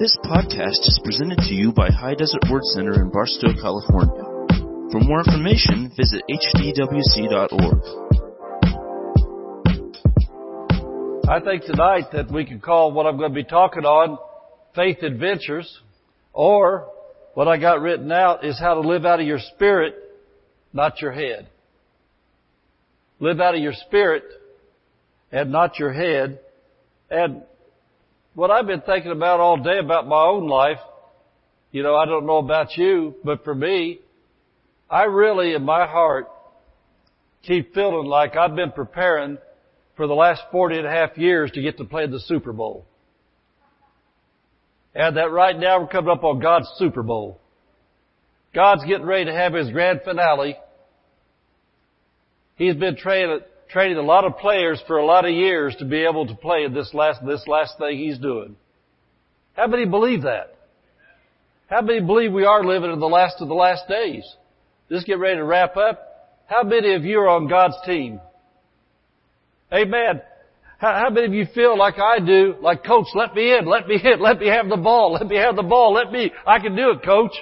This podcast is presented to you by High Desert Word Center in Barstow, California. For more information, visit hdwc.org. I think tonight that we could call what I'm going to be talking on faith adventures, or what I got written out is how to live out of your spirit, not your head. Live out of your spirit and not your head. And what I've been thinking about all day about my own life, you know, I don't know about you, but for me, I really in my heart keep feeling like I've been preparing for the last 40 and a half years to get to play the Super Bowl. And that right now we're coming up on God's Super Bowl. God's getting ready to have His grand finale. He's been training, training a lot of players for a lot of years to be able to play this last, this last thing He's doing. How many believe that? How many believe we are living in the last of the last days? Just get ready to wrap up. How many of you are on God's team? Amen. How, how many of you feel like I do, like coach, let me in, let me hit, let me have the ball, let me have the ball, let me, I can do it coach.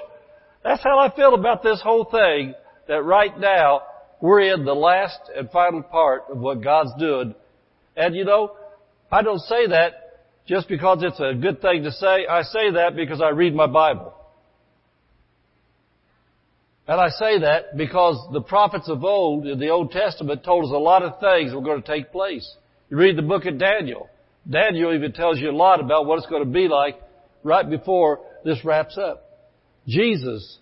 That's how I feel about this whole thing, that right now, we're in the last and final part of what God's doing. And you know, I don't say that just because it's a good thing to say. I say that because I read my Bible. And I say that because the prophets of old in the Old Testament told us a lot of things were going to take place. You read the book of Daniel. Daniel even tells you a lot about what it's going to be like right before this wraps up. Jesus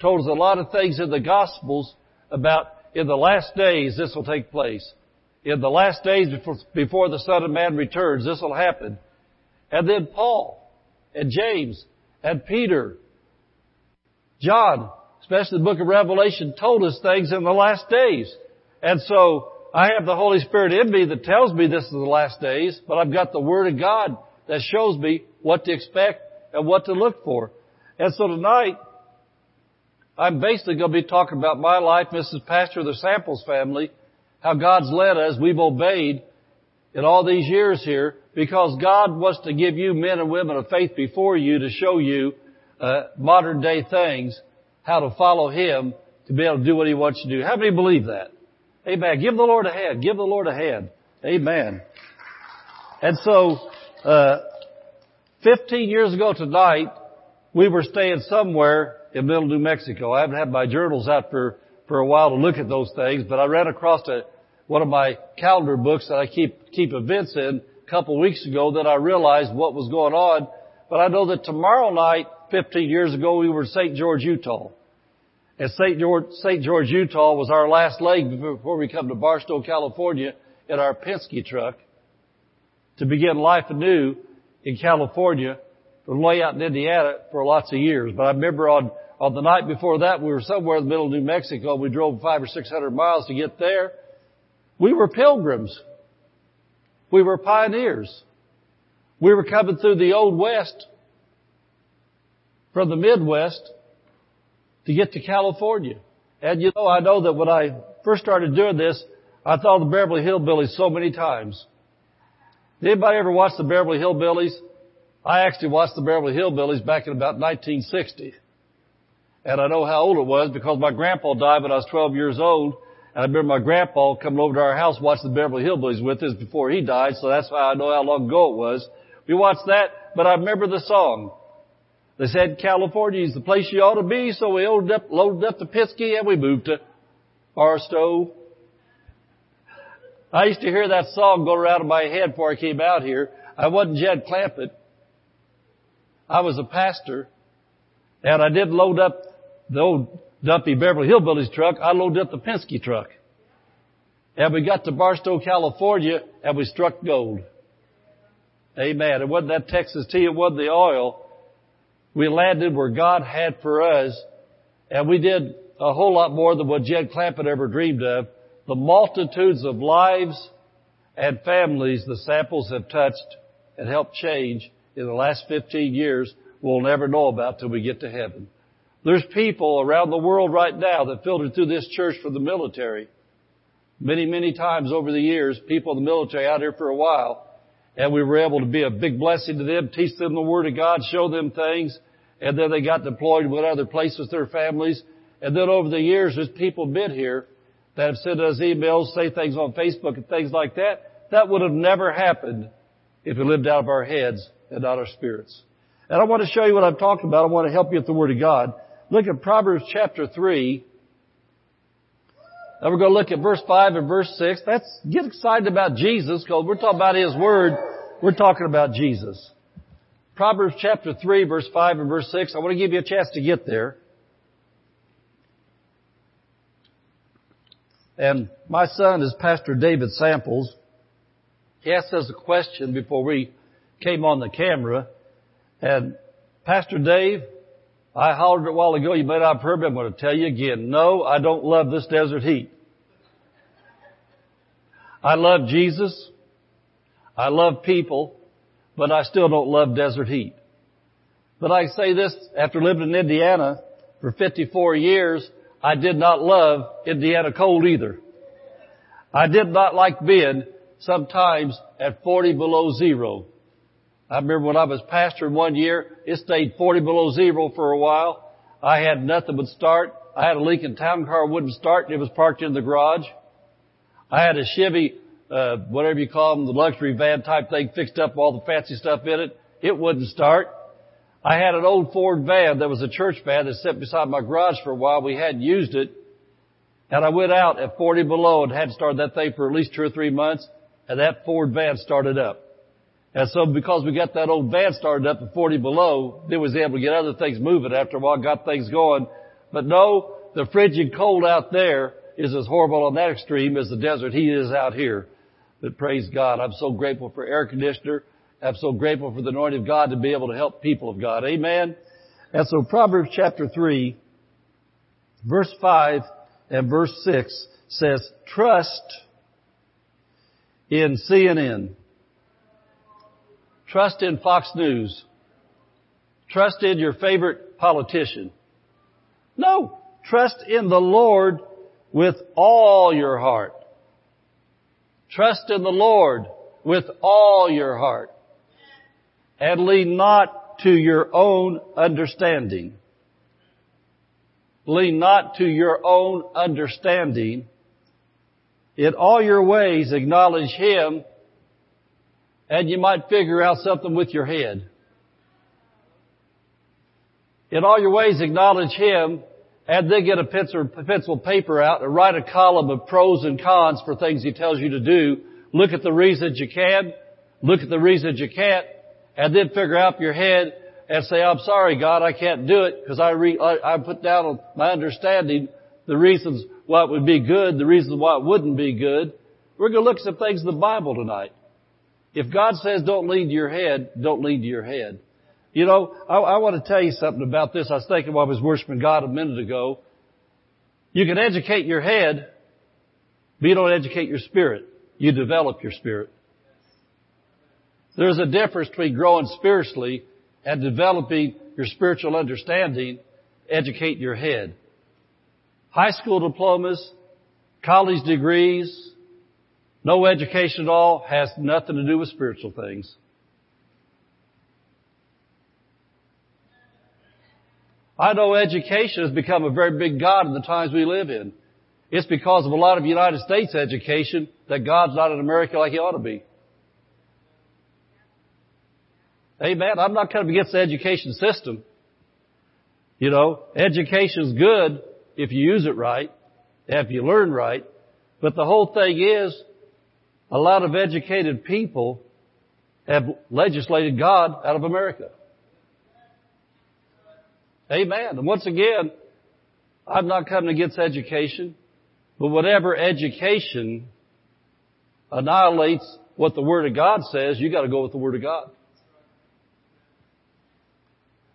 told us a lot of things in the Gospels about in the last days this will take place. In the last days before, before the Son of Man returns, this will happen. And then Paul and James and Peter, John, especially the book of Revelation, told us things in the last days. And so I have the Holy Spirit in me that tells me this is the last days, but I've got the Word of God that shows me what to expect and what to look for. And so tonight, I'm basically going to be talking about my life, Mrs. Pastor of the Samples family, how God's led us, we've obeyed in all these years here, because God wants to give you men and women of faith before you to show you uh, modern day things, how to follow Him to be able to do what He wants you to do. How many believe that? Amen. Give the Lord a hand. Give the Lord a hand. Amen. And so, uh, 15 years ago tonight, we were staying somewhere in middle New Mexico. I haven't had my journals out for, for a while to look at those things, but I ran across a, one of my calendar books that I keep, keep events in a couple weeks ago that I realized what was going on. But I know that tomorrow night, 15 years ago, we were in St. George, Utah. And St. George, St. George, Utah was our last leg before we come to Barstow, California in our Penske truck to begin life anew in California from way out in Indiana for lots of years. But I remember on, on the night before that, we were somewhere in the middle of New Mexico. We drove five or six hundred miles to get there. We were pilgrims. We were pioneers. We were coming through the Old West from the Midwest to get to California. And you know, I know that when I first started doing this, I thought of the Beverly Hillbillies so many times. Did anybody ever watch the Beverly Hillbillies? I actually watched the Beverly Hillbillies back in about 1960. And I know how old it was because my grandpa died when I was 12 years old. And I remember my grandpa coming over to our house watching the Beverly Hillbillies with us before he died, so that's why I know how long ago it was. We watched that, but I remember the song. They said California is the place you ought to be, so we loaded up, loaded up the Penske and we moved to Barstow. I used to hear that song go around in my head before I came out here. I wasn't Jed Clampett. I was a pastor, and I didn't load up the old dumpy Beverly Hillbillies truck. I loaded up the Penske truck. And we got to Barstow, California, and we struck gold. Amen. It wasn't that Texas tea, it wasn't the oil. We landed where God had for us, and we did a whole lot more than what Jed Clampett ever dreamed of. The multitudes of lives and families the samples have touched and helped change in the last 15 years we'll never know about till we get to heaven. There's people around the world right now that filtered through this church for the military. Many, many times over the years, people in the military out here for a while. and we were able to be a big blessing to them, teach them the Word of God, show them things, and then they got deployed with other places their families. And then over the years, there's people been here that have sent us emails, say things on Facebook and things like that. That would have never happened if we lived out of our heads and not our spirits. And I want to show you what I'm talking about. I want to help you with the Word of God. Look at Proverbs chapter 3. Now we're going to look at verse 5 and verse 6. That's, get excited about Jesus because we're talking about His Word. We're talking about Jesus. Proverbs chapter 3 verse 5 and verse 6. I want to give you a chance to get there. And my son is Pastor David Samples. He asked us a question before we came on the camera. And Pastor Dave, I hollered a while ago, you not have heard me, I'm going to tell you again. No, I don't love this desert heat. I love Jesus. I love people, but I still don't love desert heat. But I say this, after living in Indiana for 54 years, I did not love Indiana cold either. I did not like being sometimes at 40 below zero. I remember when I was pastor one year, it stayed 40 below zero for a while. I had nothing but start. I had a Lincoln Town Car wouldn't start and it was parked in the garage. I had a Chevy, uh, whatever you call them, the luxury van type thing fixed up all the fancy stuff in it. It wouldn't start. I had an old Ford van that was a church van that sat beside my garage for a while. We hadn't used it. And I went out at 40 below and hadn't started that thing for at least two or three months and that Ford van started up. And so because we got that old van started up at 40 below, then was able to get other things moving after a while, got things going. But no, the frigid cold out there is as horrible on that extreme as the desert heat is out here. But praise God, I'm so grateful for air conditioner. I'm so grateful for the anointing of God to be able to help people of God. Amen. And so Proverbs chapter 3, verse 5 and verse 6 says, trust in CNN. Trust in Fox News. Trust in your favorite politician. No. Trust in the Lord with all your heart. Trust in the Lord with all your heart and lean not to your own understanding. Lean not to your own understanding. In all your ways acknowledge Him and you might figure out something with your head. In all your ways acknowledge Him and then get a pencil, pencil paper out and write a column of pros and cons for things He tells you to do. Look at the reasons you can, look at the reasons you can't, and then figure out your head and say, I'm sorry, God, I can't do it because I, re- I, I put down my understanding the reasons why it would be good, the reasons why it wouldn't be good. We're going to look at some things in the Bible tonight. If God says don't lead to your head, don't lead to your head. You know, I, I want to tell you something about this. I was thinking while I was worshiping God a minute ago. You can educate your head, but you don't educate your spirit. You develop your spirit. There's a difference between growing spiritually and developing your spiritual understanding, educate your head. High school diplomas, college degrees, no education at all has nothing to do with spiritual things. I know education has become a very big God in the times we live in. It's because of a lot of United States education that God's not in America like He ought to be. Amen. I'm not of against the education system. You know, education's good if you use it right, if you learn right. But the whole thing is, a lot of educated people have legislated God out of America. Amen. And once again, I'm not coming against education, but whatever education annihilates what the Word of God says, you gotta go with the Word of God.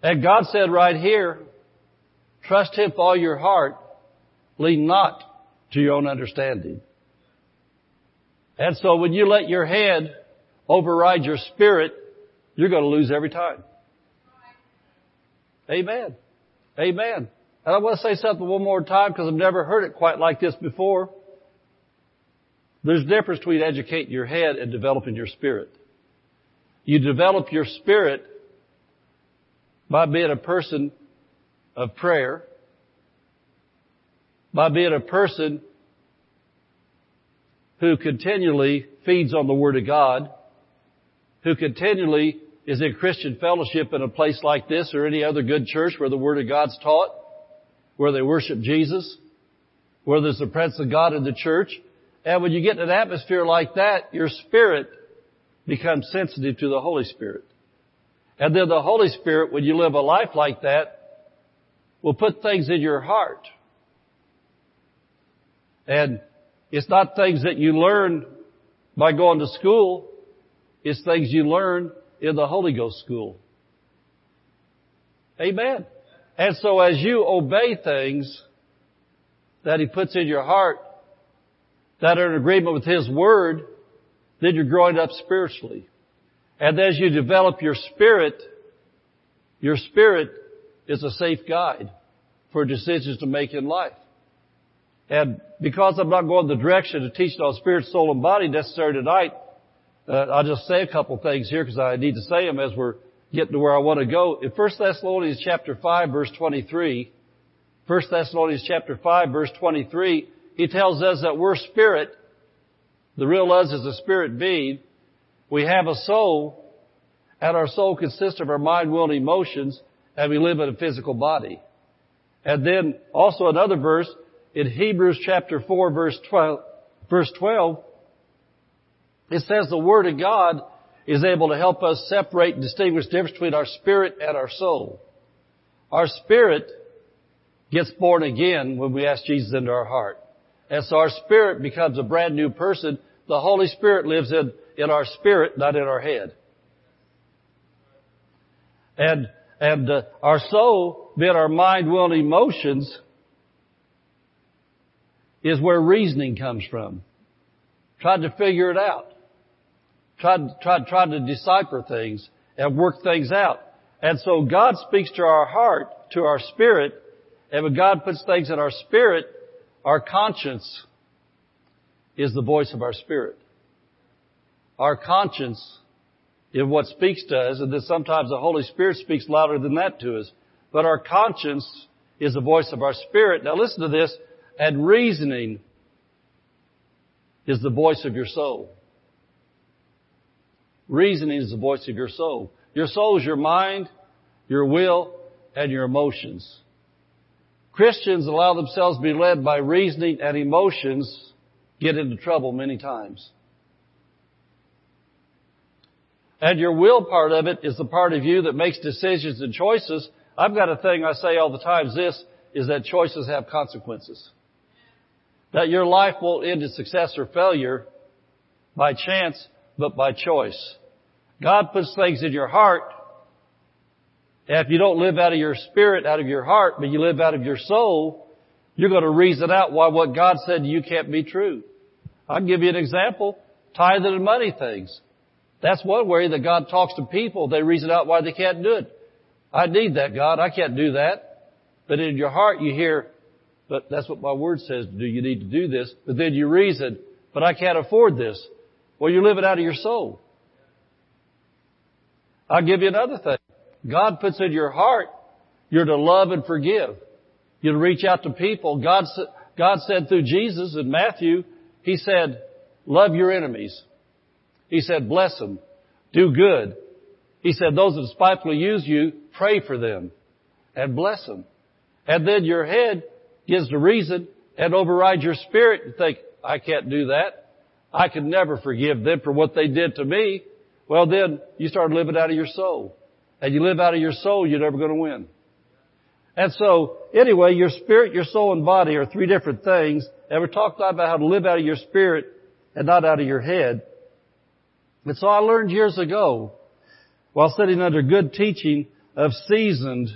And God said right here, trust Him with all your heart, lean not to your own understanding. And so when you let your head override your spirit, you're going to lose every time. Amen. Amen. And I want to say something one more time because I've never heard it quite like this before. There's a difference between educating your head and developing your spirit. You develop your spirit by being a person of prayer, by being a person who continually feeds on the Word of God, who continually is in Christian fellowship in a place like this or any other good church where the Word of God's taught, where they worship Jesus, where there's the presence of God in the church. And when you get in an atmosphere like that, your spirit becomes sensitive to the Holy Spirit. And then the Holy Spirit, when you live a life like that, will put things in your heart. And it's not things that you learn by going to school. It's things you learn in the Holy Ghost school. Amen. And so as you obey things that He puts in your heart that are in agreement with His Word, then you're growing up spiritually. And as you develop your spirit, your spirit is a safe guide for decisions to make in life. And because I'm not going the direction of teaching on spirit, soul, and body necessarily tonight, uh, I'll just say a couple things here because I need to say them as we're getting to where I want to go. In 1 Thessalonians chapter 5 verse 23, 1 Thessalonians chapter 5 verse 23, he tells us that we're spirit. The real us is a spirit being. We have a soul, and our soul consists of our mind, will, and emotions, and we live in a physical body. And then also another verse, in Hebrews chapter 4 verse 12, verse 12, it says the Word of God is able to help us separate and distinguish the difference between our spirit and our soul. Our spirit gets born again when we ask Jesus into our heart. And so our spirit becomes a brand new person. The Holy Spirit lives in, in our spirit, not in our head. And, and uh, our soul, being our mind, will, and emotions, is where reasoning comes from. Tried to figure it out. Tried, tried, tried to decipher things and work things out. And so God speaks to our heart, to our spirit, and when God puts things in our spirit, our conscience is the voice of our spirit. Our conscience is what speaks to us, and then sometimes the Holy Spirit speaks louder than that to us. But our conscience is the voice of our spirit. Now listen to this and reasoning is the voice of your soul. Reasoning is the voice of your soul. Your soul is your mind, your will, and your emotions. Christians allow themselves to be led by reasoning and emotions get into trouble many times. And your will part of it is the part of you that makes decisions and choices. I've got a thing I say all the time is this, is that choices have consequences. That your life won't end in success or failure by chance, but by choice. God puts things in your heart. And if you don't live out of your spirit, out of your heart, but you live out of your soul, you're going to reason out why what God said to you can't be true. I'll give you an example. Tithing and money things. That's one way that God talks to people. They reason out why they can't do it. I need that, God. I can't do that. But in your heart you hear, but that's what my word says do. You need to do this. But then you reason, but I can't afford this. Well, you're living out of your soul. I'll give you another thing. God puts in your heart, you're to love and forgive. You're to reach out to people. God, God said through Jesus in Matthew, He said, love your enemies. He said, bless them. Do good. He said, those that despitefully use you, pray for them and bless them. And then your head gives the reason and overrides your spirit and think, I can't do that. I can never forgive them for what they did to me. Well then, you start living out of your soul. And you live out of your soul, you're never going to win. And so, anyway, your spirit, your soul, and body are three different things. And we're talking about how to live out of your spirit and not out of your head. And so I learned years ago, while sitting under good teaching of seasoned,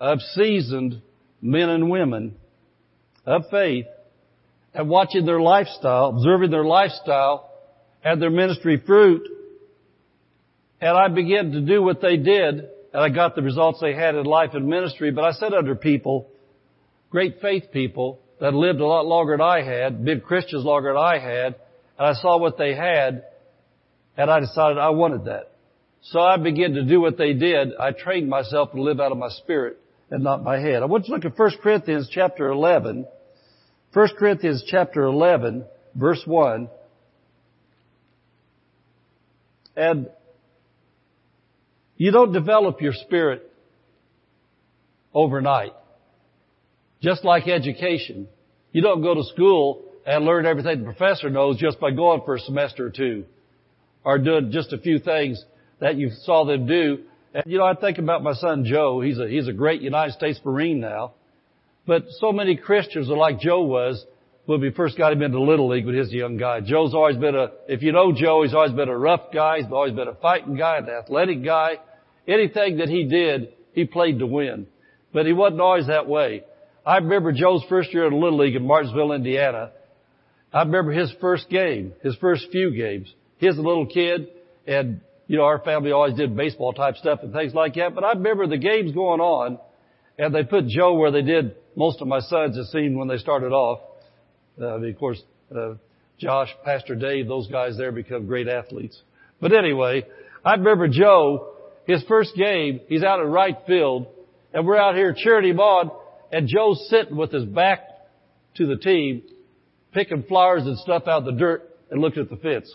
of seasoned men and women of faith and watching their lifestyle, observing their lifestyle and their ministry fruit. And I began to do what they did and I got the results they had in life and ministry. But I sat under people, great faith people that lived a lot longer than I had, been Christians longer than I had, and I saw what they had. And I decided I wanted that. So I began to do what they did. I trained myself to live out of my spirit and not my head. I want you to look at 1 Corinthians chapter 11. 1 Corinthians chapter 11, verse 1. And you don't develop your spirit overnight. Just like education. You don't go to school and learn everything the professor knows just by going for a semester or two. Or doing just a few things that you saw them do. And you know, I think about my son Joe. He's a, he's a great United States Marine now. But so many Christians are like Joe was when we first got him into Little League was a young guy. Joe's always been a, if you know Joe, he's always been a rough guy. He's always been a fighting guy, an athletic guy. Anything that he did, he played to win. But he wasn't always that way. I remember Joe's first year in Little League in Martinsville, Indiana. I remember his first game, his first few games. He was a little kid and, you know, our family always did baseball type stuff and things like that. But I remember the games going on and they put Joe where they did most of my sons, it seemed, when they started off. Uh, I mean, of course, uh, Josh, Pastor Dave, those guys there become great athletes. But anyway, I remember Joe, his first game, he's out in right field, and we're out here cheering him on, and Joe's sitting with his back to the team, picking flowers and stuff out of the dirt, and looking at the fence.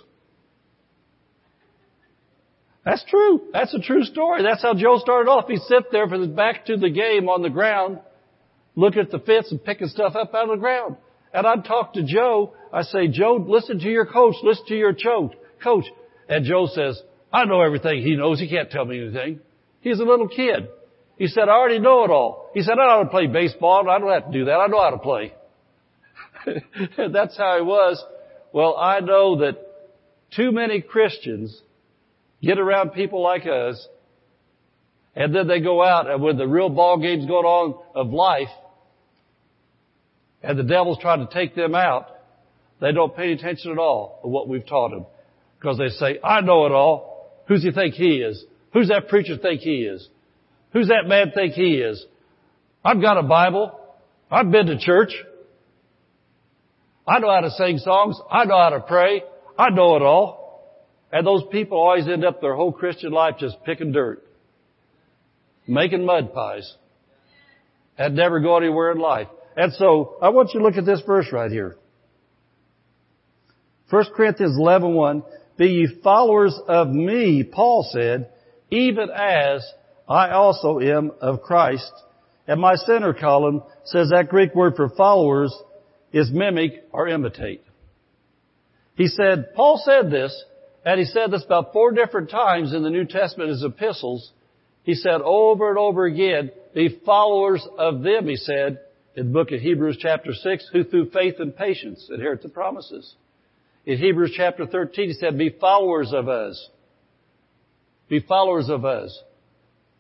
That's true. That's a true story. That's how Joe started off. He sit there with his back to the game on the ground, looking at the fence and picking stuff up out of the ground. And I'd talk to Joe. I say, Joe, listen to your coach. Listen to your coach. coach. And Joe says, I know everything he knows. He can't tell me anything. He's a little kid. He said, I already know it all. He said, I know how to play baseball. I don't have to do that. I know how to play. That's how he was. Well, I know that too many Christians get around people like us and then they go out and when the real ball game's going on of life, and the devil's trying to take them out, they don't pay attention at all to what we've taught them. Because they say, I know it all. Who's he think he is? Who's that preacher think he is? Who's that man think he is? I've got a Bible. I've been to church. I know how to sing songs. I know how to pray. I know it all. And those people always end up their whole Christian life just picking dirt, making mud pies, and never go anywhere in life. And so I want you to look at this verse right here. 1 Corinthians 11, 1, Be ye followers of me, Paul said, even as I also am of Christ. And my center column says that Greek word for followers is mimic or imitate. He said, Paul said this, and he said this about four different times in the New Testament, his epistles. He said over and over again, be followers of them, he said, in the book of Hebrews chapter 6, who through faith and patience inherit the promises. In Hebrews chapter 13, he said, be followers of us. Be followers of us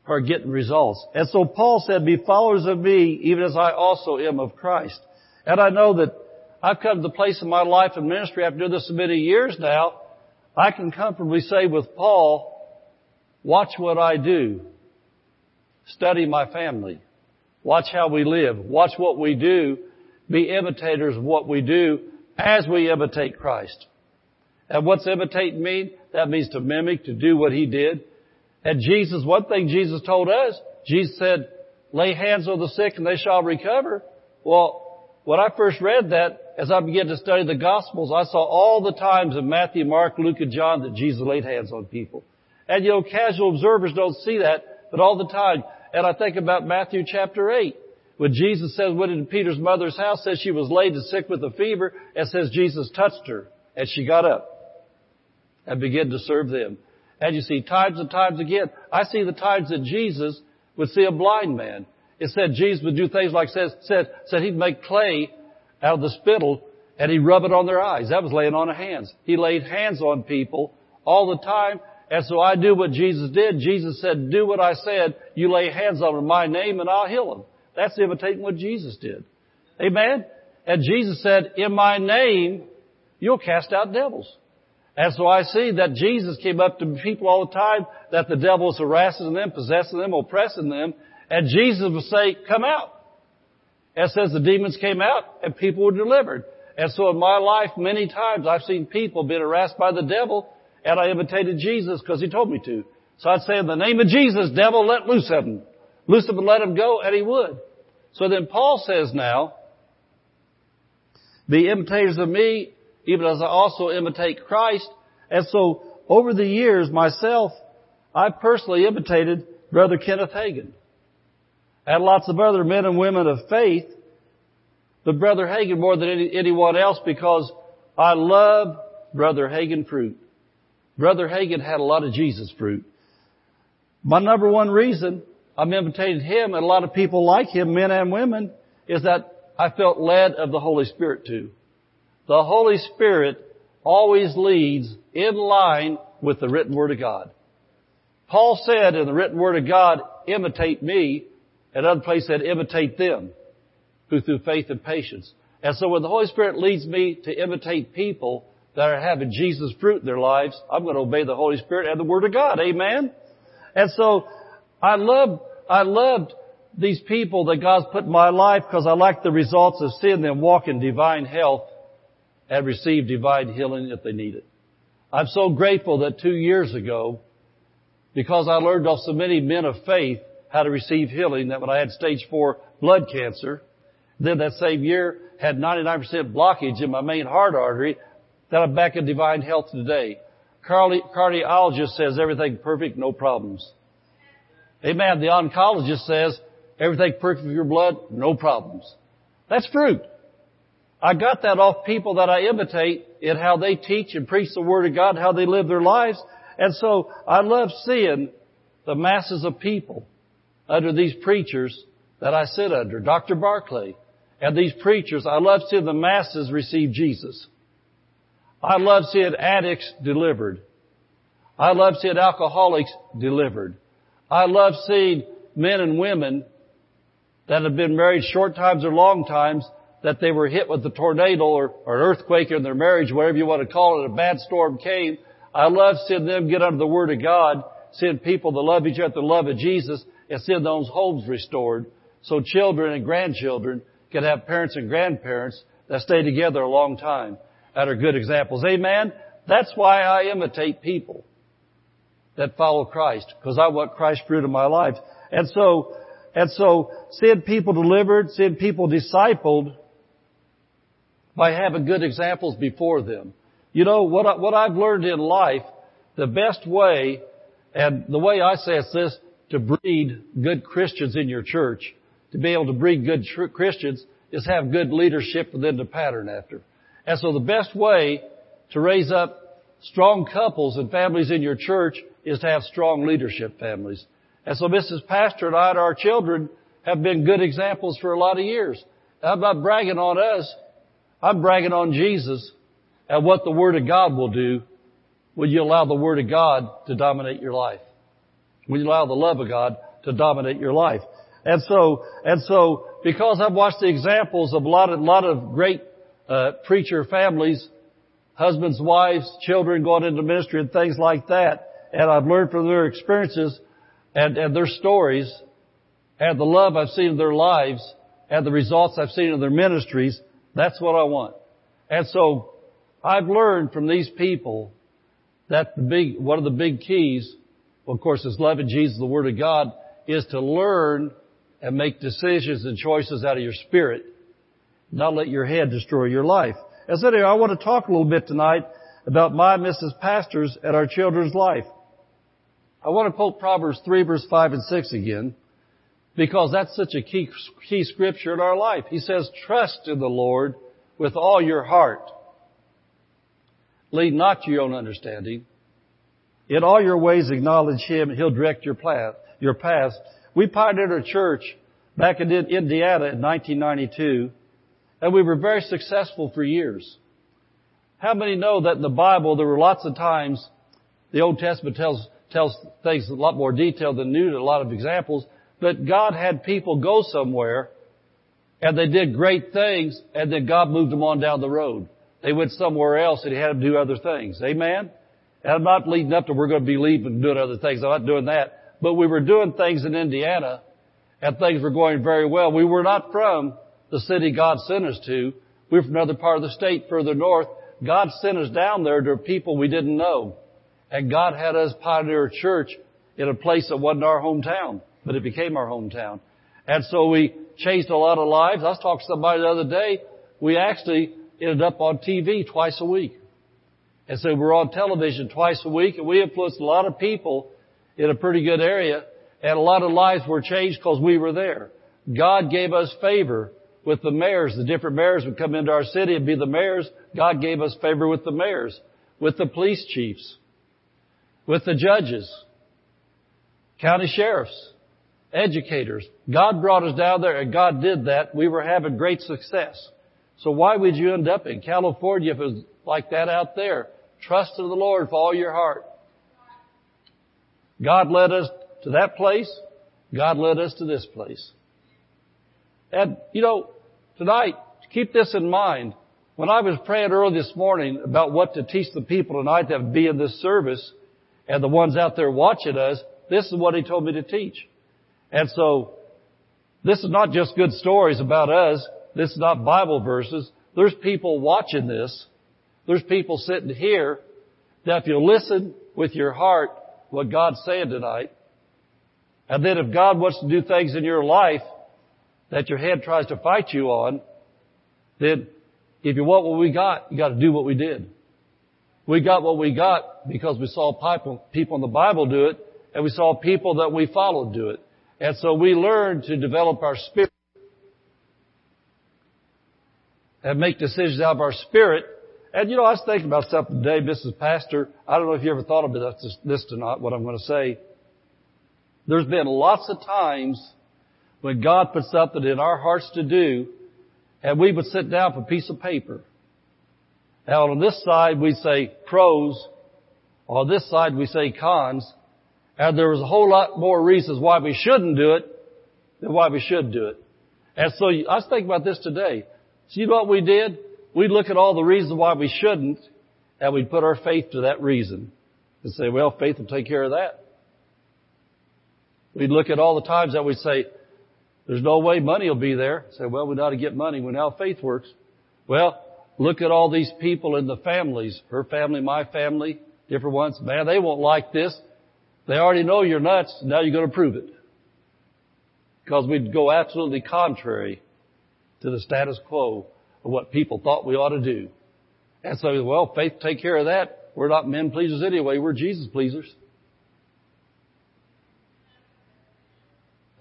who are getting results. And so Paul said, be followers of me, even as I also am of Christ. And I know that I've come to the place in my life and ministry after doing this so many years now, I can comfortably say with Paul, watch what I do. Study my family. Watch how we live. Watch what we do. Be imitators of what we do as we imitate Christ. And what's imitate mean? That means to mimic, to do what He did. And Jesus, one thing Jesus told us, Jesus said, lay hands on the sick and they shall recover. Well, when I first read that, as I began to study the Gospels, I saw all the times in Matthew, Mark, Luke, and John that Jesus laid hands on people. And you know, casual observers don't see that, but all the time. And I think about Matthew chapter 8. When Jesus says, went into Peter's mother's house, says she was laid and sick with a fever, and says Jesus touched her, and she got up and began to serve them. And you see times and times again, I see the times that Jesus would see a blind man. It said Jesus would do things like says, said, said he'd make clay out of the spittle and he'd rub it on their eyes. That was laying on of hands. He laid hands on people all the time and so I do what Jesus did. Jesus said, do what I said. You lay hands on them in my name and I'll heal them. That's imitating what Jesus did. Amen? And Jesus said, in my name, you'll cast out devils. And so I see that Jesus came up to people all the time that the devil was harassing them, possessing them, oppressing them. And Jesus would say, come out. It says the demons came out and people were delivered. And so in my life, many times I've seen people being harassed by the devil and I imitated Jesus because he told me to. So I'd say, in the name of Jesus, devil, let loose of him. Loose him and let him go, and he would. So then Paul says now, be imitators of me, even as I also imitate Christ. And so, over the years, myself, I personally imitated Brother Kenneth Hagin. And lots of other men and women of faith, but Brother Hagin more than any, anyone else because I love Brother Hagin fruit. Brother Hagin had a lot of Jesus fruit. My number one reason I'm imitating him and a lot of people like him, men and women, is that I felt led of the Holy Spirit to. The Holy Spirit always leads in line with the written Word of God. Paul said in the written Word of God, imitate me. Another place said, imitate them who through faith and patience. And so when the Holy Spirit leads me to imitate people that are having Jesus fruit in their lives, I'm going to obey the Holy Spirit and the Word of God. Amen? And so I love, I loved these people that God's put in my life because I like the results of seeing them walk in divine health and receive divine healing if they need it. I'm so grateful that two years ago, because I learned off so many men of faith how to receive healing, that when I had stage four blood cancer, then that same year had 99% blockage in my main heart artery, that I'm back in divine health today. Cardiologist says everything perfect, no problems. Amen. The oncologist says everything perfect with your blood, no problems. That's fruit. I got that off people that I imitate in how they teach and preach the Word of God, how they live their lives. And so I love seeing the masses of people under these preachers that I sit under, Dr. Barclay, and these preachers. I love seeing the masses receive Jesus. I love seeing addicts delivered. I love seeing alcoholics delivered. I love seeing men and women that have been married short times or long times that they were hit with a tornado or, or, an earthquake in their marriage, whatever you want to call it, a bad storm came. I love seeing them get under the Word of God, seeing people that love each other, the love of Jesus, and seeing those homes restored. So children and grandchildren can have parents and grandparents that stay together a long time. That are good examples. Amen? That's why I imitate people that follow Christ, because I want Christ fruit in my life. And so, and so, seeing people delivered, seeing people discipled, by having good examples before them. You know, what, I, what I've learned in life, the best way, and the way I say it's this, to breed good Christians in your church, to be able to breed good tr- Christians, is have good leadership for them to pattern after. And so the best way to raise up strong couples and families in your church is to have strong leadership families. And so Mrs. Pastor and I and our children have been good examples for a lot of years. I'm not bragging on us. I'm bragging on Jesus and what the Word of God will do when you allow the Word of God to dominate your life. When you allow the love of God to dominate your life. And so, and so, because I've watched the examples of a lot of, lot of great, uh, preacher families, husbands, wives, children going into ministry and things like that, and I've learned from their experiences and, and their stories, and the love I've seen in their lives, and the results I've seen in their ministries, that's what I want. And so I've learned from these people that the big, one of the big keys, well, of course, is loving Jesus, the Word of God, is to learn and make decisions and choices out of your spirit, not let your head destroy your life. As anyway, I want to talk a little bit tonight about my Mrs. Pastors and our children's life. I want to quote Proverbs 3 verse 5 and 6 again because that's such a key, key scripture in our life. He says, trust in the Lord with all your heart. Lead not to your own understanding. In all your ways acknowledge Him and He'll direct your path, your path. We pioneered a church back in Indiana in 1992 and we were very successful for years. How many know that in the Bible there were lots of times the Old Testament tells, tells things a lot more detail than New, a lot of examples, but God had people go somewhere and they did great things and then God moved them on down the road. They went somewhere else and He had them do other things. Amen? And I'm not leading up to we're going to be leaving and doing other things. I'm not doing that. But we were doing things in Indiana and things were going very well. We were not from the city God sent us to. We were from another part of the state further north. God sent us down there to people we didn't know. And God had us pioneer a church in a place that wasn't our hometown, but it became our hometown. And so we changed a lot of lives. I was talking to somebody the other day. We actually ended up on TV twice a week. And so we're on television twice a week and we influenced a lot of people in a pretty good area and a lot of lives were changed because we were there. God gave us favor with the mayors. The different mayors would come into our city and be the mayors. God gave us favor with the mayors, with the police chiefs, with the judges, county sheriffs, educators. God brought us down there and God did that. We were having great success. So why would you end up in California if it was like that out there? Trust in the Lord with all your heart. God led us to that place. God led us to this place. And, you know, tonight, keep this in mind. When I was praying early this morning about what to teach the people tonight that be in this service and the ones out there watching us, this is what he told me to teach. And so, this is not just good stories about us. This is not Bible verses. There's people watching this. There's people sitting here that if you listen with your heart what God's saying tonight, and then if God wants to do things in your life that your head tries to fight you on, then if you want what we got, you got to do what we did. We got what we got because we saw people in the Bible do it, and we saw people that we followed do it. And so we learned to develop our spirit and make decisions out of our spirit. And you know, I was thinking about something today, Mrs. Pastor. I don't know if you ever thought about this, tonight, what I'm going to say. There's been lots of times when God put something in our hearts to do, and we would sit down for a piece of paper. Now on this side we say pros, on this side we say cons, and there was a whole lot more reasons why we shouldn't do it than why we should do it. And so I was thinking about this today. See what we did? We'd look at all the reasons why we shouldn't, and we'd put our faith to that reason. And say, well, faith will take care of that. We'd look at all the times that we say, there's no way money will be there. Say, well, we ought to get money. We know how faith works. Well, look at all these people in the families. Her family, my family, different ones. Man, they won't like this. They already know you're nuts. Now you're going to prove it. Because we'd go absolutely contrary to the status quo of what people thought we ought to do. And so, well, faith take care of that. We're not men pleasers anyway. We're Jesus pleasers.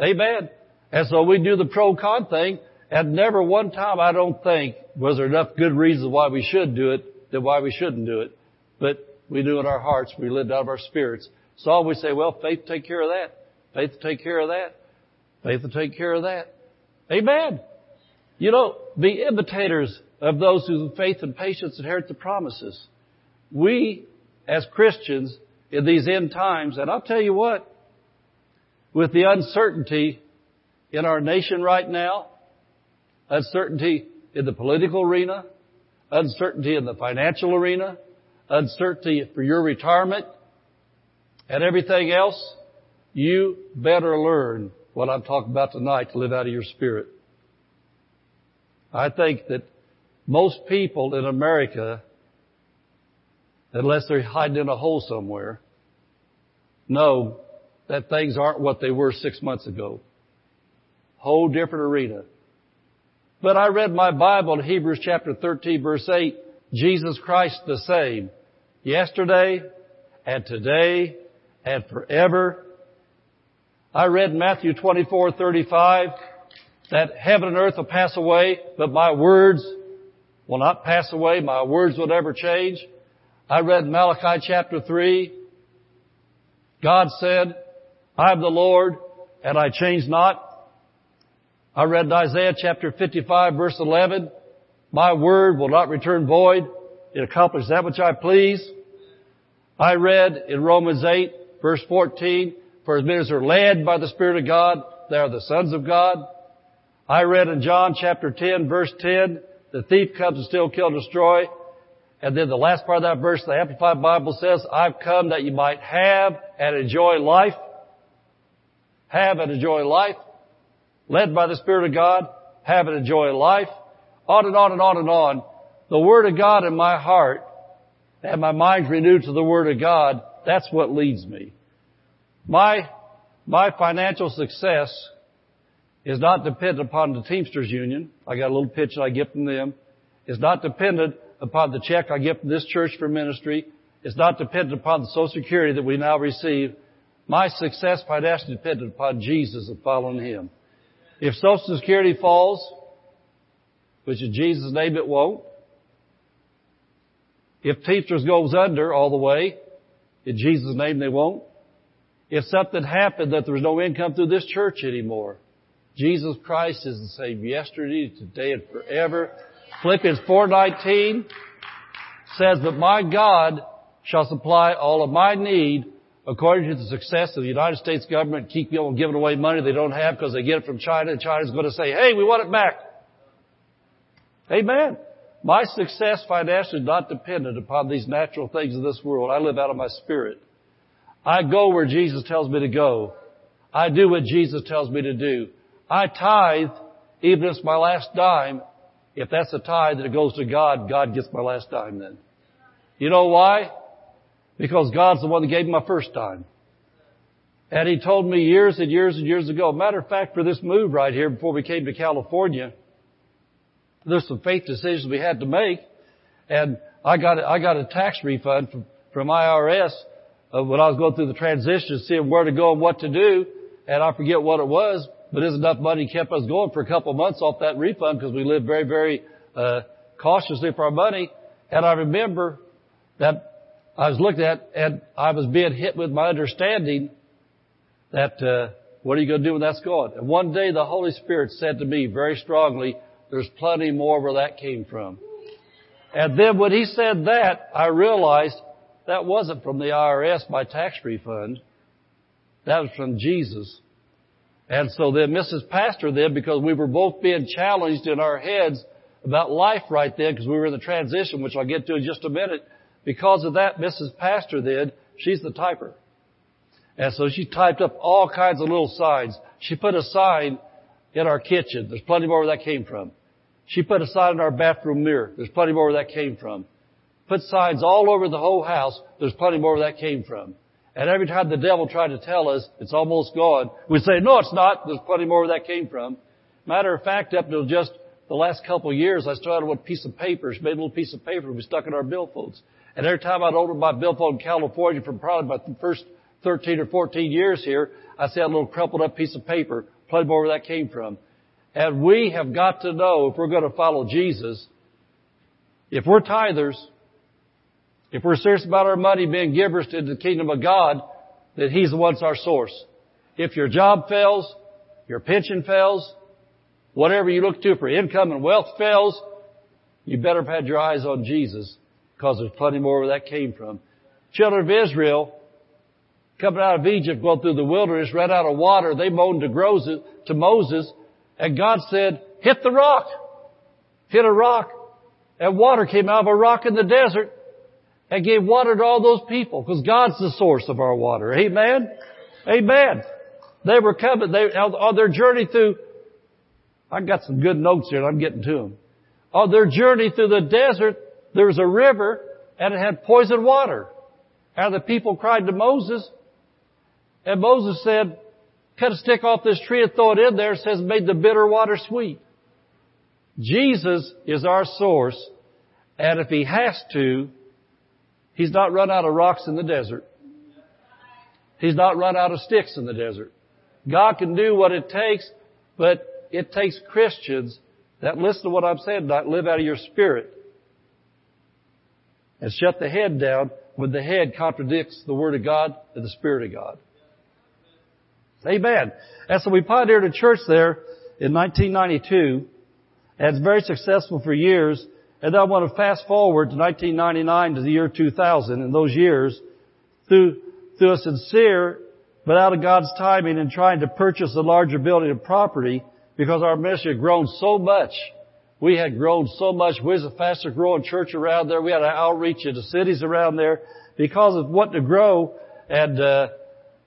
Amen. And so we do the pro-con thing, and never one time I don't think was there enough good reasons why we should do it than why we shouldn't do it. But we do it in our hearts. We live out of our spirits. So we say, well, faith take care of that. Faith take care of that. Faith will take care of that. Amen. You know, be imitators of those who through faith and patience inherit the promises. We, as Christians, in these end times, and I'll tell you what, with the uncertainty in our nation right now, uncertainty in the political arena, uncertainty in the financial arena, uncertainty for your retirement, and everything else, you better learn what I'm talking about tonight to live out of your spirit. I think that most people in America, unless they're hiding in a hole somewhere, know that things aren't what they were six months ago. Whole different arena. But I read my Bible in Hebrews chapter 13 verse 8, Jesus Christ the same, yesterday and today and forever. I read Matthew 24:35 that heaven and earth will pass away, but my words will not pass away. My words will never change. I read Malachi chapter 3. God said, I am the Lord and I change not. I read Isaiah chapter 55 verse 11. My word will not return void. It accomplishes that which I please. I read in Romans 8 verse 14, for as many as are led by the Spirit of God, they are the sons of God. I read in John chapter 10 verse 10, the thief comes to steal, kill, destroy. And then the last part of that verse, the Amplified Bible says, I've come that you might have and enjoy life have and enjoy life, led by the Spirit of God, have and enjoy life, on and on and on and on. The Word of God in my heart and my mind renewed to the Word of God that's what leads me. My, my financial success is not dependent upon the Teamsters Union. I got a little pitch I get from them. It's not dependent upon the check I get from this church for ministry. It's not dependent upon the Social Security that we now receive. My success financially dependent upon Jesus and following Him. If Social Security falls, which in Jesus' name it won't, if Teamsters goes under all the way, in Jesus' name they won't. If something happened that there was no income through this church anymore, Jesus Christ is the same yesterday, today, and forever. Philippians 4.19 says, But my God shall supply all of my need according to the success of the United States government, keep people giving away money they don't have because they get it from China, and China's going to say, hey, we want it back. Amen. My success financially is not dependent upon these natural things of this world. I live out of my spirit. I go where Jesus tells me to go. I do what Jesus tells me to do. I tithe, even if it's my last dime. If that's a tithe that goes to God, God gets my last dime then. You know why? Because God's the one that gave me my first dime. And He told me years and years and years ago. Matter of fact, for this move right here, before we came to California, there's some faith decisions we had to make. And I got, I got a tax refund from, from IRS when I was going through the transition, seeing where to go and what to do. And I forget what it was, but there's enough money kept us going for a couple of months off that refund because we lived very, very uh, cautiously for our money. And I remember that I was looking at and I was being hit with my understanding that uh, what are you going to do when that's gone? And one day the Holy Spirit said to me very strongly, there's plenty more where that came from. And then when he said that, I realized that wasn't from the IRS, my tax refund. That was from Jesus. And so then Mrs. Pastor then, because we were both being challenged in our heads about life right then, because we were in the transition, which I'll get to in just a minute, because of that, Mrs. Pastor then, she's the typer. And so she typed up all kinds of little signs. She put a sign in our kitchen. There's plenty more where that came from. She put a sign in our bathroom mirror. There's plenty more where that came from. Put signs all over the whole house. There's plenty more where that came from. And every time the devil tried to tell us it's almost gone, we'd say, no, it's not. There's plenty more where that came from. Matter of fact, up until just the last couple of years, I started with a piece of paper, made a little piece of paper we stuck in our billfolds. And every time I'd open my billfold in California from probably about the first 13 or 14 years here, I see a little crumpled up piece of paper, plenty more where that came from. And we have got to know if we're going to follow Jesus, if we're tithers, if we're serious about our money being givers to the kingdom of God, that He's the one's our source. If your job fails, your pension fails, whatever you look to for income and wealth fails, you better have had your eyes on Jesus because there's plenty more where that came from. Children of Israel, coming out of Egypt, going through the wilderness, ran out of water. They moaned to Moses, and God said, hit the rock. Hit a rock. And water came out of a rock in the desert and gave water to all those people because God's the source of our water. Amen? Amen. They were coming, they, on their journey through, I got some good notes here and I'm getting to them. On their journey through the desert, there was a river and it had poison water. And the people cried to Moses and Moses said, cut a stick off this tree and throw it in there. It says made the bitter water sweet. Jesus is our source, and if he has to, he's not run out of rocks in the desert. He's not run out of sticks in the desert. God can do what it takes, but it takes Christians that listen to what I'm saying, not live out of your spirit. And shut the head down when the head contradicts the Word of God and the Spirit of God. Amen. And so we pioneered a church there in 1992, and it's very successful for years. And I want to fast forward to 1999 to the year 2000. In those years, through through a sincere but out of God's timing and trying to purchase a larger building and property, because our ministry had grown so much. We had grown so much. We was a faster growing church around there. We had an outreach into cities around there because of what to grow and. Uh,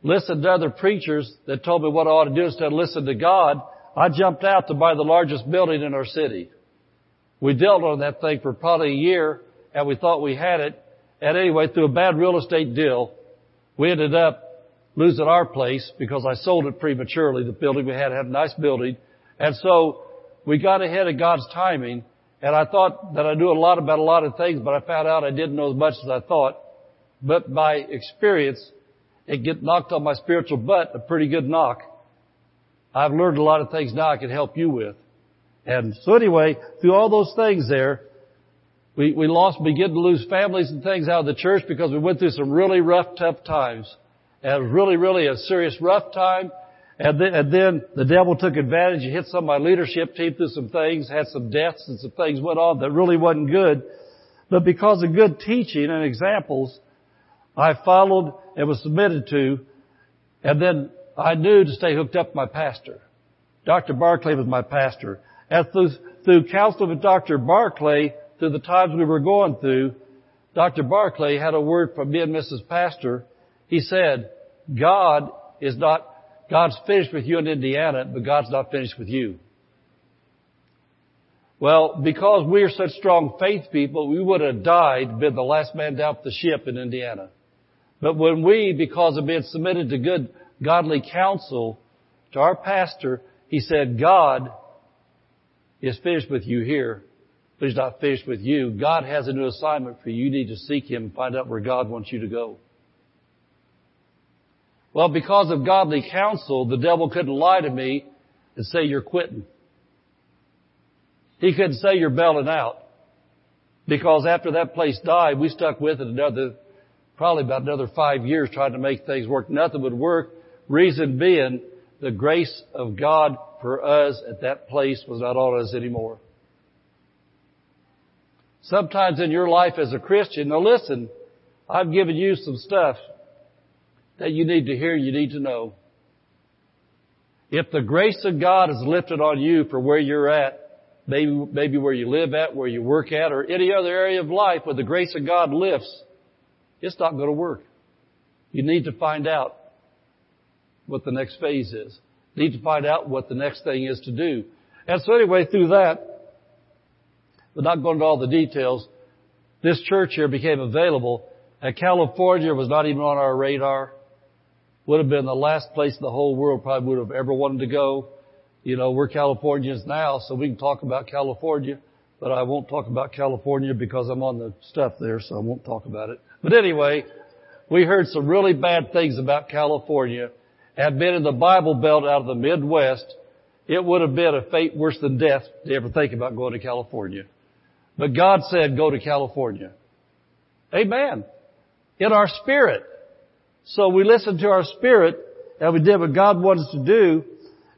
listened to other preachers that told me what I ought to do instead of listen to God, I jumped out to buy the largest building in our city. We dealt on that thing for probably a year and we thought we had it. And anyway, through a bad real estate deal, we ended up losing our place because I sold it prematurely. The building we had had a nice building. And so we got ahead of God's timing and I thought that I knew a lot about a lot of things, but I found out I didn't know as much as I thought. But by experience, it get knocked on my spiritual butt, a pretty good knock. I've learned a lot of things now I can help you with. And so anyway, through all those things there, we, we lost, began to lose families and things out of the church because we went through some really rough, tough times. And it was really, really a serious rough time. And then, and then the devil took advantage. He hit some of my leadership team through some things, had some deaths and some things went on that really wasn't good. But because of good teaching and examples, I followed and was submitted to, and then I knew to stay hooked up with my pastor. Dr. Barclay was my pastor. And through, through counseling with Dr. Barclay, through the times we were going through, Dr. Barclay had a word from me and Mrs. Pastor. He said, God is not God's finished with you in Indiana, but God's not finished with you. Well, because we are such strong faith people, we would have died, been the last man down the ship in Indiana. But when we, because of being submitted to good, godly counsel, to our pastor, he said, God is finished with you here, but he's not finished with you. God has a new assignment for you. You need to seek him and find out where God wants you to go. Well, because of godly counsel, the devil couldn't lie to me and say you're quitting. He couldn't say you're bailing out. Because after that place died, we stuck with it another, probably about another five years trying to make things work. Nothing would work. Reason being, the grace of God for us at that place was not on us anymore. Sometimes in your life as a Christian, now listen, I've given you some stuff that you need to hear, you need to know. If the grace of God is lifted on you for where you're at, maybe, maybe where you live at, where you work at, or any other area of life where the grace of God lifts, it's not going to work. You need to find out what the next phase is. Need to find out what the next thing is to do. And so anyway, through that, not going into all the details, this church here became available and California was not even on our radar would have been the last place in the whole world probably would have ever wanted to go. You know, we're Californians now, so we can talk about California, but I won't talk about California because I'm on the stuff there, so I won't talk about it. But anyway, we heard some really bad things about California. Had been in the Bible Belt out of the Midwest, it would have been a fate worse than death to ever think about going to California. But God said, go to California. Amen. In our spirit. So we listened to our spirit and we did what God wanted us to do.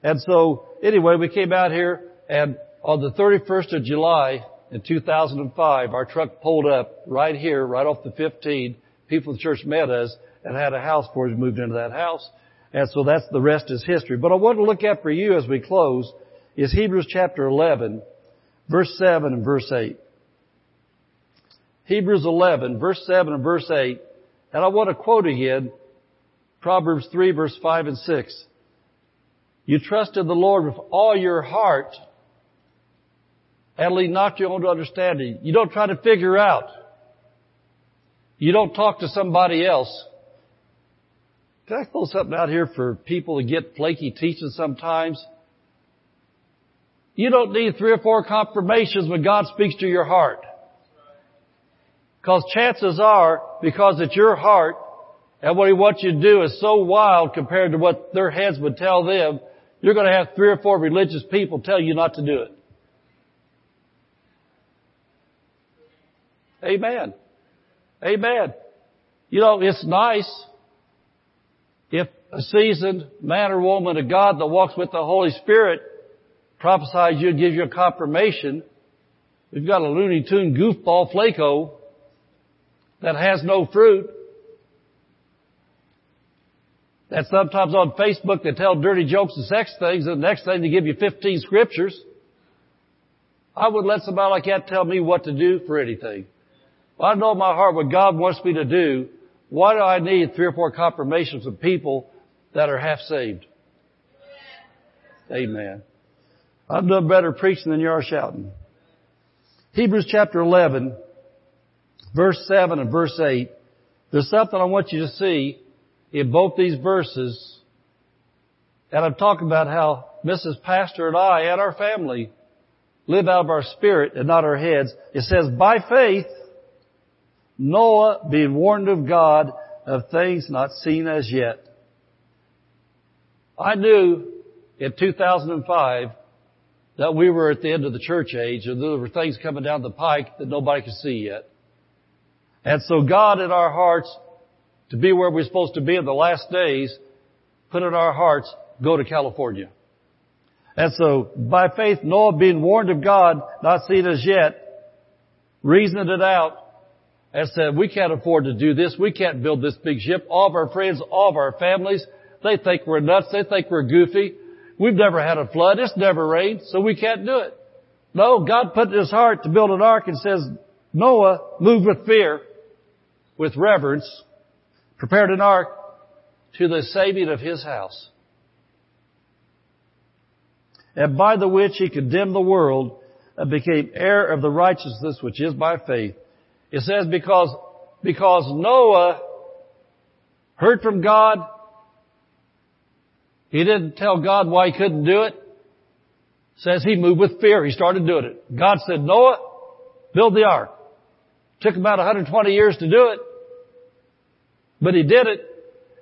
And so anyway, we came out here and on the 31st of July in 2005, our truck pulled up right here, right off the 15. People in the church met us and had a house for us. We moved into that house. And so that's the rest is history. But I want to look at for you as we close is Hebrews chapter 11, verse 7 and verse 8. Hebrews 11, verse 7 and verse 8. And I want to quote again Proverbs 3 verse 5 and 6. You trust in the Lord with all your heart and lean not your own understanding. You don't try to figure out. You don't talk to somebody else. Can I throw something out here for people to get flaky teaching sometimes? You don't need three or four confirmations when God speaks to your heart. Because chances are, because it's your heart, and what He wants you to do is so wild compared to what their heads would tell them, you're going to have three or four religious people tell you not to do it. Amen. Amen. You know, it's nice if a seasoned man or woman of God that walks with the Holy Spirit prophesies you and gives you a confirmation. We've got a Looney Tune goofball flaco that has no fruit. That sometimes on Facebook they tell dirty jokes and sex things and the next thing they give you 15 scriptures. I would let somebody like that tell me what to do for anything. I know in my heart what God wants me to do. Why do I need three or four confirmations of people that are half saved? Amen. I've done better preaching than you are shouting. Hebrews chapter 11 verse 7 and verse 8, there's something I want you to see in both these verses, and I'm talking about how Mrs. Pastor and I and our family live out of our spirit and not our heads. It says, by faith, Noah being warned of God of things not seen as yet. I knew in 2005 that we were at the end of the church age and there were things coming down the pike that nobody could see yet. And so God in our hearts, to be where we're supposed to be in the last days, put in our hearts, go to California. And so, by faith, Noah being warned of God, not seen as yet, reasoned it out, and said, we can't afford to do this. We can't build this big ship. All of our friends, all of our families, they think we're nuts. They think we're goofy. We've never had a flood. It's never rained, so we can't do it. No, God put in his heart to build an ark and says, Noah moved with fear, with reverence, prepared an ark to the saving of his house. And by the which he condemned the world and became heir of the righteousness which is by faith. It says because, because Noah heard from God, he didn't tell God why he couldn't do it. says he moved with fear. He started doing it. God said, Noah, build the ark. Took about 120 years to do it. But he did it.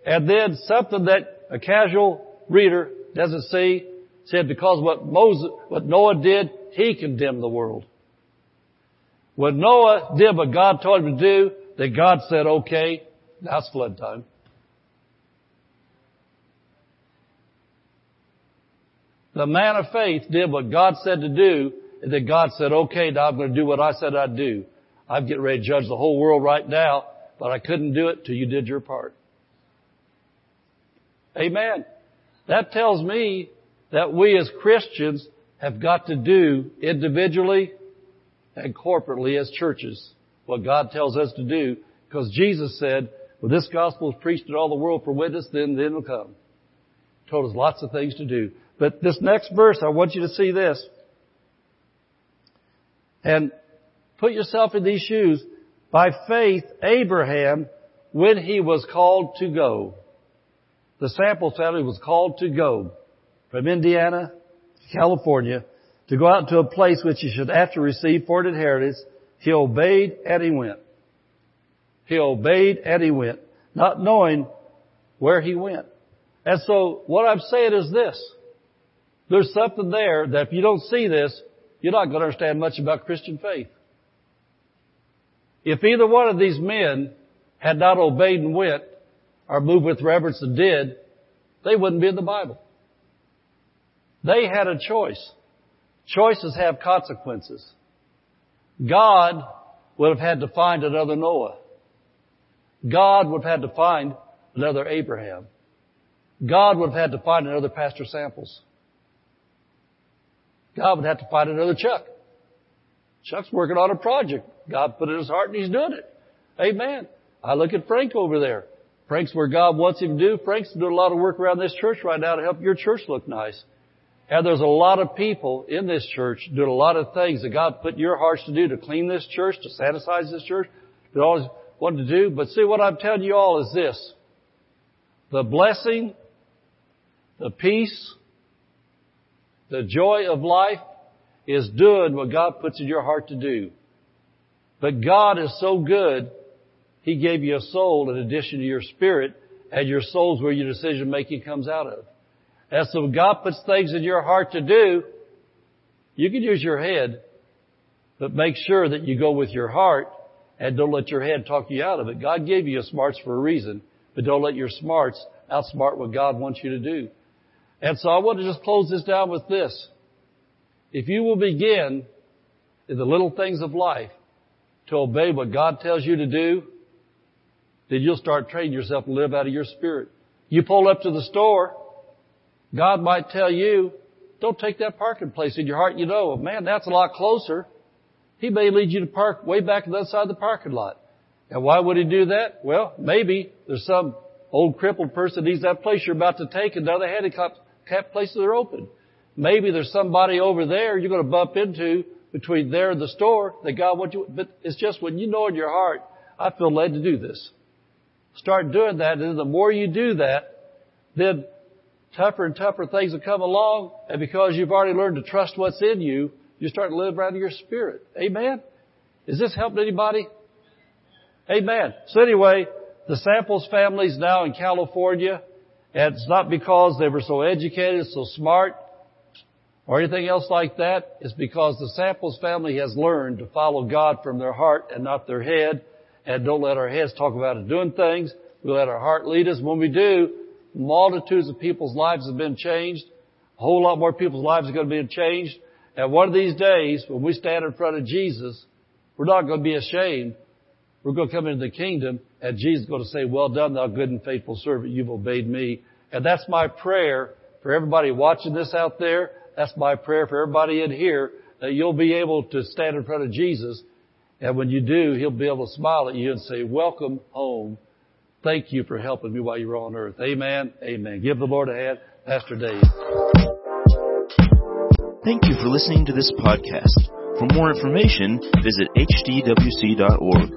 And then something that a casual reader doesn't see said because what Moses, what Noah did, he condemned the world. When Noah did what God told him to do, that God said, okay, it's flood time. The man of faith did what God said to do, and then God said, okay, now I'm going to do what I said I'd do. I'm getting ready to judge the whole world right now, but I couldn't do it till you did your part. Amen. That tells me that we as Christians have got to do individually and corporately as churches what God tells us to do because Jesus said, when this gospel is preached in all the world for witness, then then will come. Told us lots of things to do. But this next verse, I want you to see this. And put yourself in these shoes. By faith, Abraham, when he was called to go, the sample family was called to go from Indiana to California to go out to a place which he should after receive for an inheritance. He obeyed and he went. He obeyed and he went, not knowing where he went. And so what I'm saying is this. There's something there that if you don't see this, you're not going to understand much about Christian faith. If either one of these men had not obeyed and went, or moved with reverence and did, they wouldn't be in the Bible. They had a choice. Choices have consequences. God would have had to find another Noah. God would have had to find another Abraham. God would have had to find another Pastor Samples. God would have to find another Chuck. Chuck's working on a project. God put it in his heart and he's doing it. Amen. I look at Frank over there. Frank's where God wants him to do. Frank's doing a lot of work around this church right now to help your church look nice. And there's a lot of people in this church doing a lot of things that God put your hearts to do to clean this church, to sanitize this church, to always wanted to do. But see, what I'm telling you all is this. The blessing, the peace, the joy of life is doing what God puts in your heart to do. But God is so good, He gave you a soul in addition to your spirit, and your soul's where your decision making comes out of. And so God puts things in your heart to do. You can use your head, but make sure that you go with your heart and don't let your head talk you out of it. God gave you a smarts for a reason, but don't let your smarts outsmart what God wants you to do. And so I want to just close this down with this. If you will begin in the little things of life to obey what God tells you to do, then you'll start training yourself to live out of your spirit. You pull up to the store, God might tell you, don't take that parking place in your heart. You know, man, that's a lot closer. He may lead you to park way back to the other side of the parking lot. And why would he do that? Well, maybe there's some old crippled person needs that place you're about to take and now the handicapped places are open. Maybe there's somebody over there you're going to bump into between there and the store that God wants you, but it's just when you know in your heart, I feel led to do this. Start doing that, and the more you do that, then tougher and tougher things will come along, and because you've already learned to trust what's in you, you start to live out of your spirit. Amen? Is this helping anybody? Amen. So anyway, the Samples family's now in California, and it's not because they were so educated, so smart, or anything else like that. It's because the Samples family has learned to follow God from their heart and not their head, and don't let our heads talk about it doing things. We let our heart lead us. When we do, multitudes of people's lives have been changed. A whole lot more people's lives are going to be changed. And one of these days, when we stand in front of Jesus, we're not going to be ashamed. We're going to come into the kingdom and Jesus is going to say, well done, thou good and faithful servant. You've obeyed me. And that's my prayer for everybody watching this out there. That's my prayer for everybody in here that you'll be able to stand in front of Jesus. And when you do, he'll be able to smile at you and say, welcome home. Thank you for helping me while you were on earth. Amen. Amen. Give the Lord a hand. Pastor Dave. Thank you for listening to this podcast. For more information, visit hdwc.org.